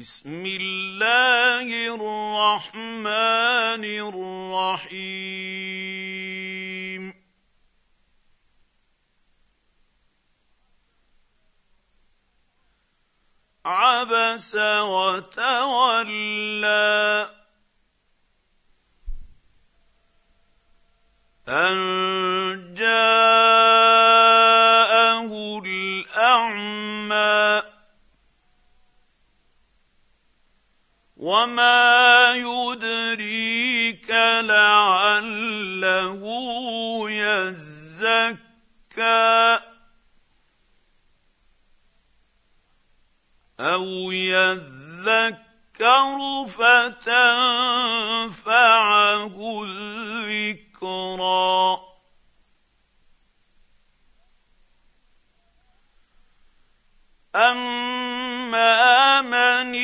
بسم الله الرحمن الرحيم. عبس وتولى أن جاءه الأعمى. وما يدريك لعله يزكى أو يذكر فتنفعه الذكرى اما من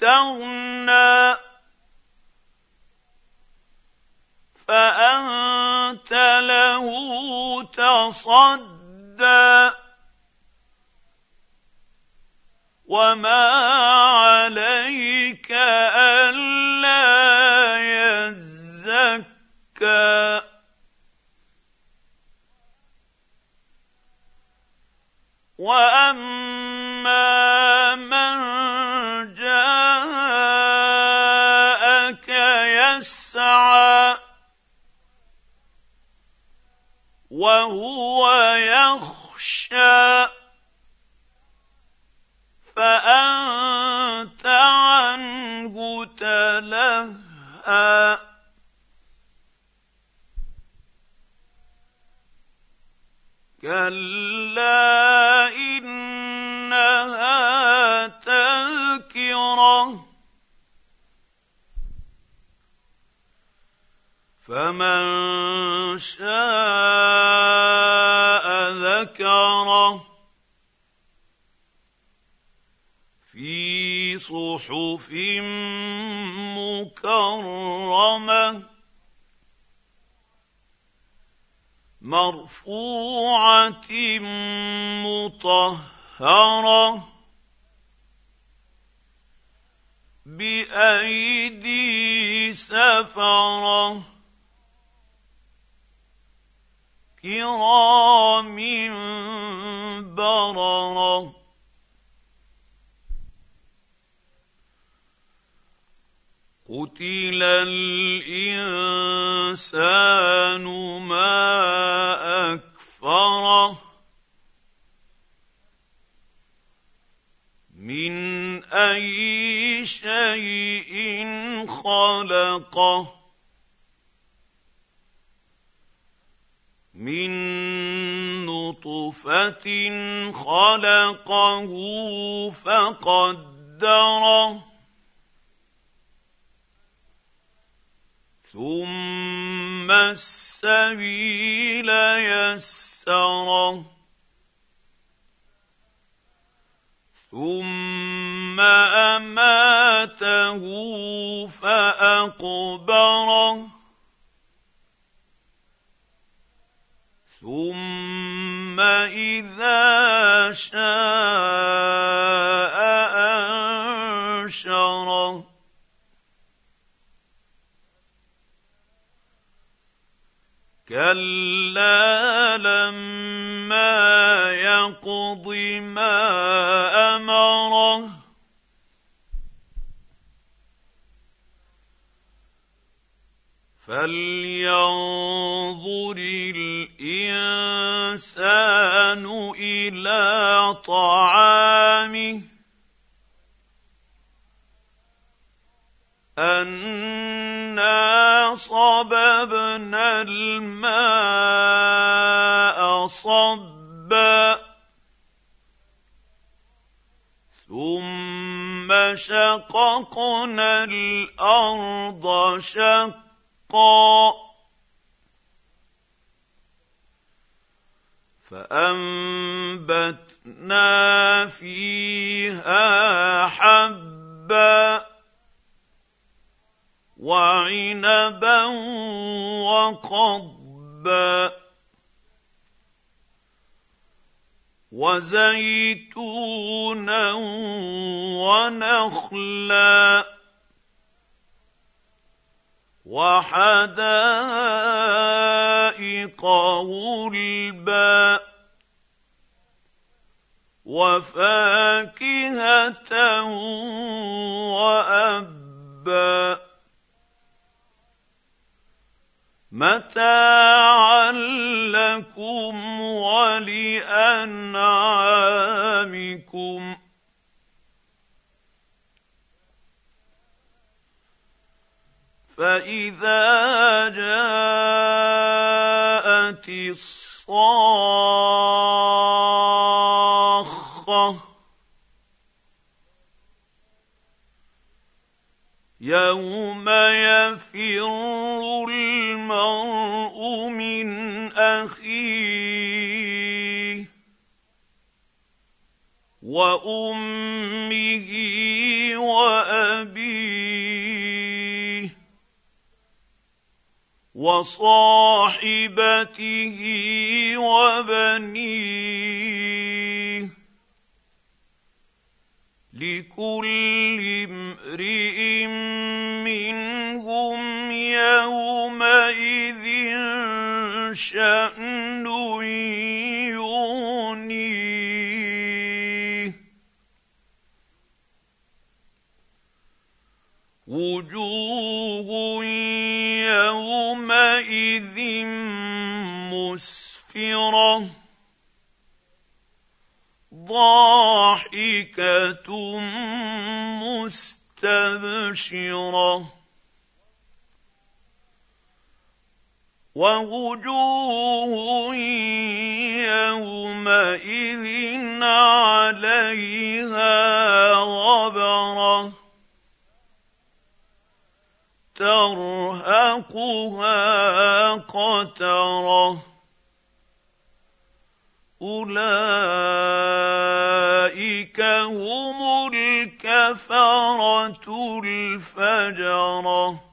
استغنى فأنت له تصدى. وما عليك ألا يزكى. وأما وهو يخشى فأنت عنه تلهى. كلا فمن شاء ذكره في صحف مكرمه مرفوعه مطهره بايدي سفره كرام برره قتل الانسان ما اكفره من اي شيء خلقه من نطفه خلقه فقدره ثم السبيل يسره ثم اماته فاقبره اذا شاء انشره كلا لما يقض ما امره فلينظر الانسان الماء صبا. ثم شققنا الأرض شقا. فأنبتنا فيها حبا. وعنبا وقضبا وزيتونا ونخلا وحدائق غلبا وفاكهه وابا متاعا لكم ولأنعامكم. فإذا جاءت الصاخة يوم يفر المرء من أخيه وأمه وأبيه وصاحبته وبنيه لكل امرئ منهم يومئذ شأن يغنيه. وجوه يومئذ مسفرة. ضاحكة مستبشرة ووجوه يومئذ عليها غبرة ترهقها قترة أولئك الفجره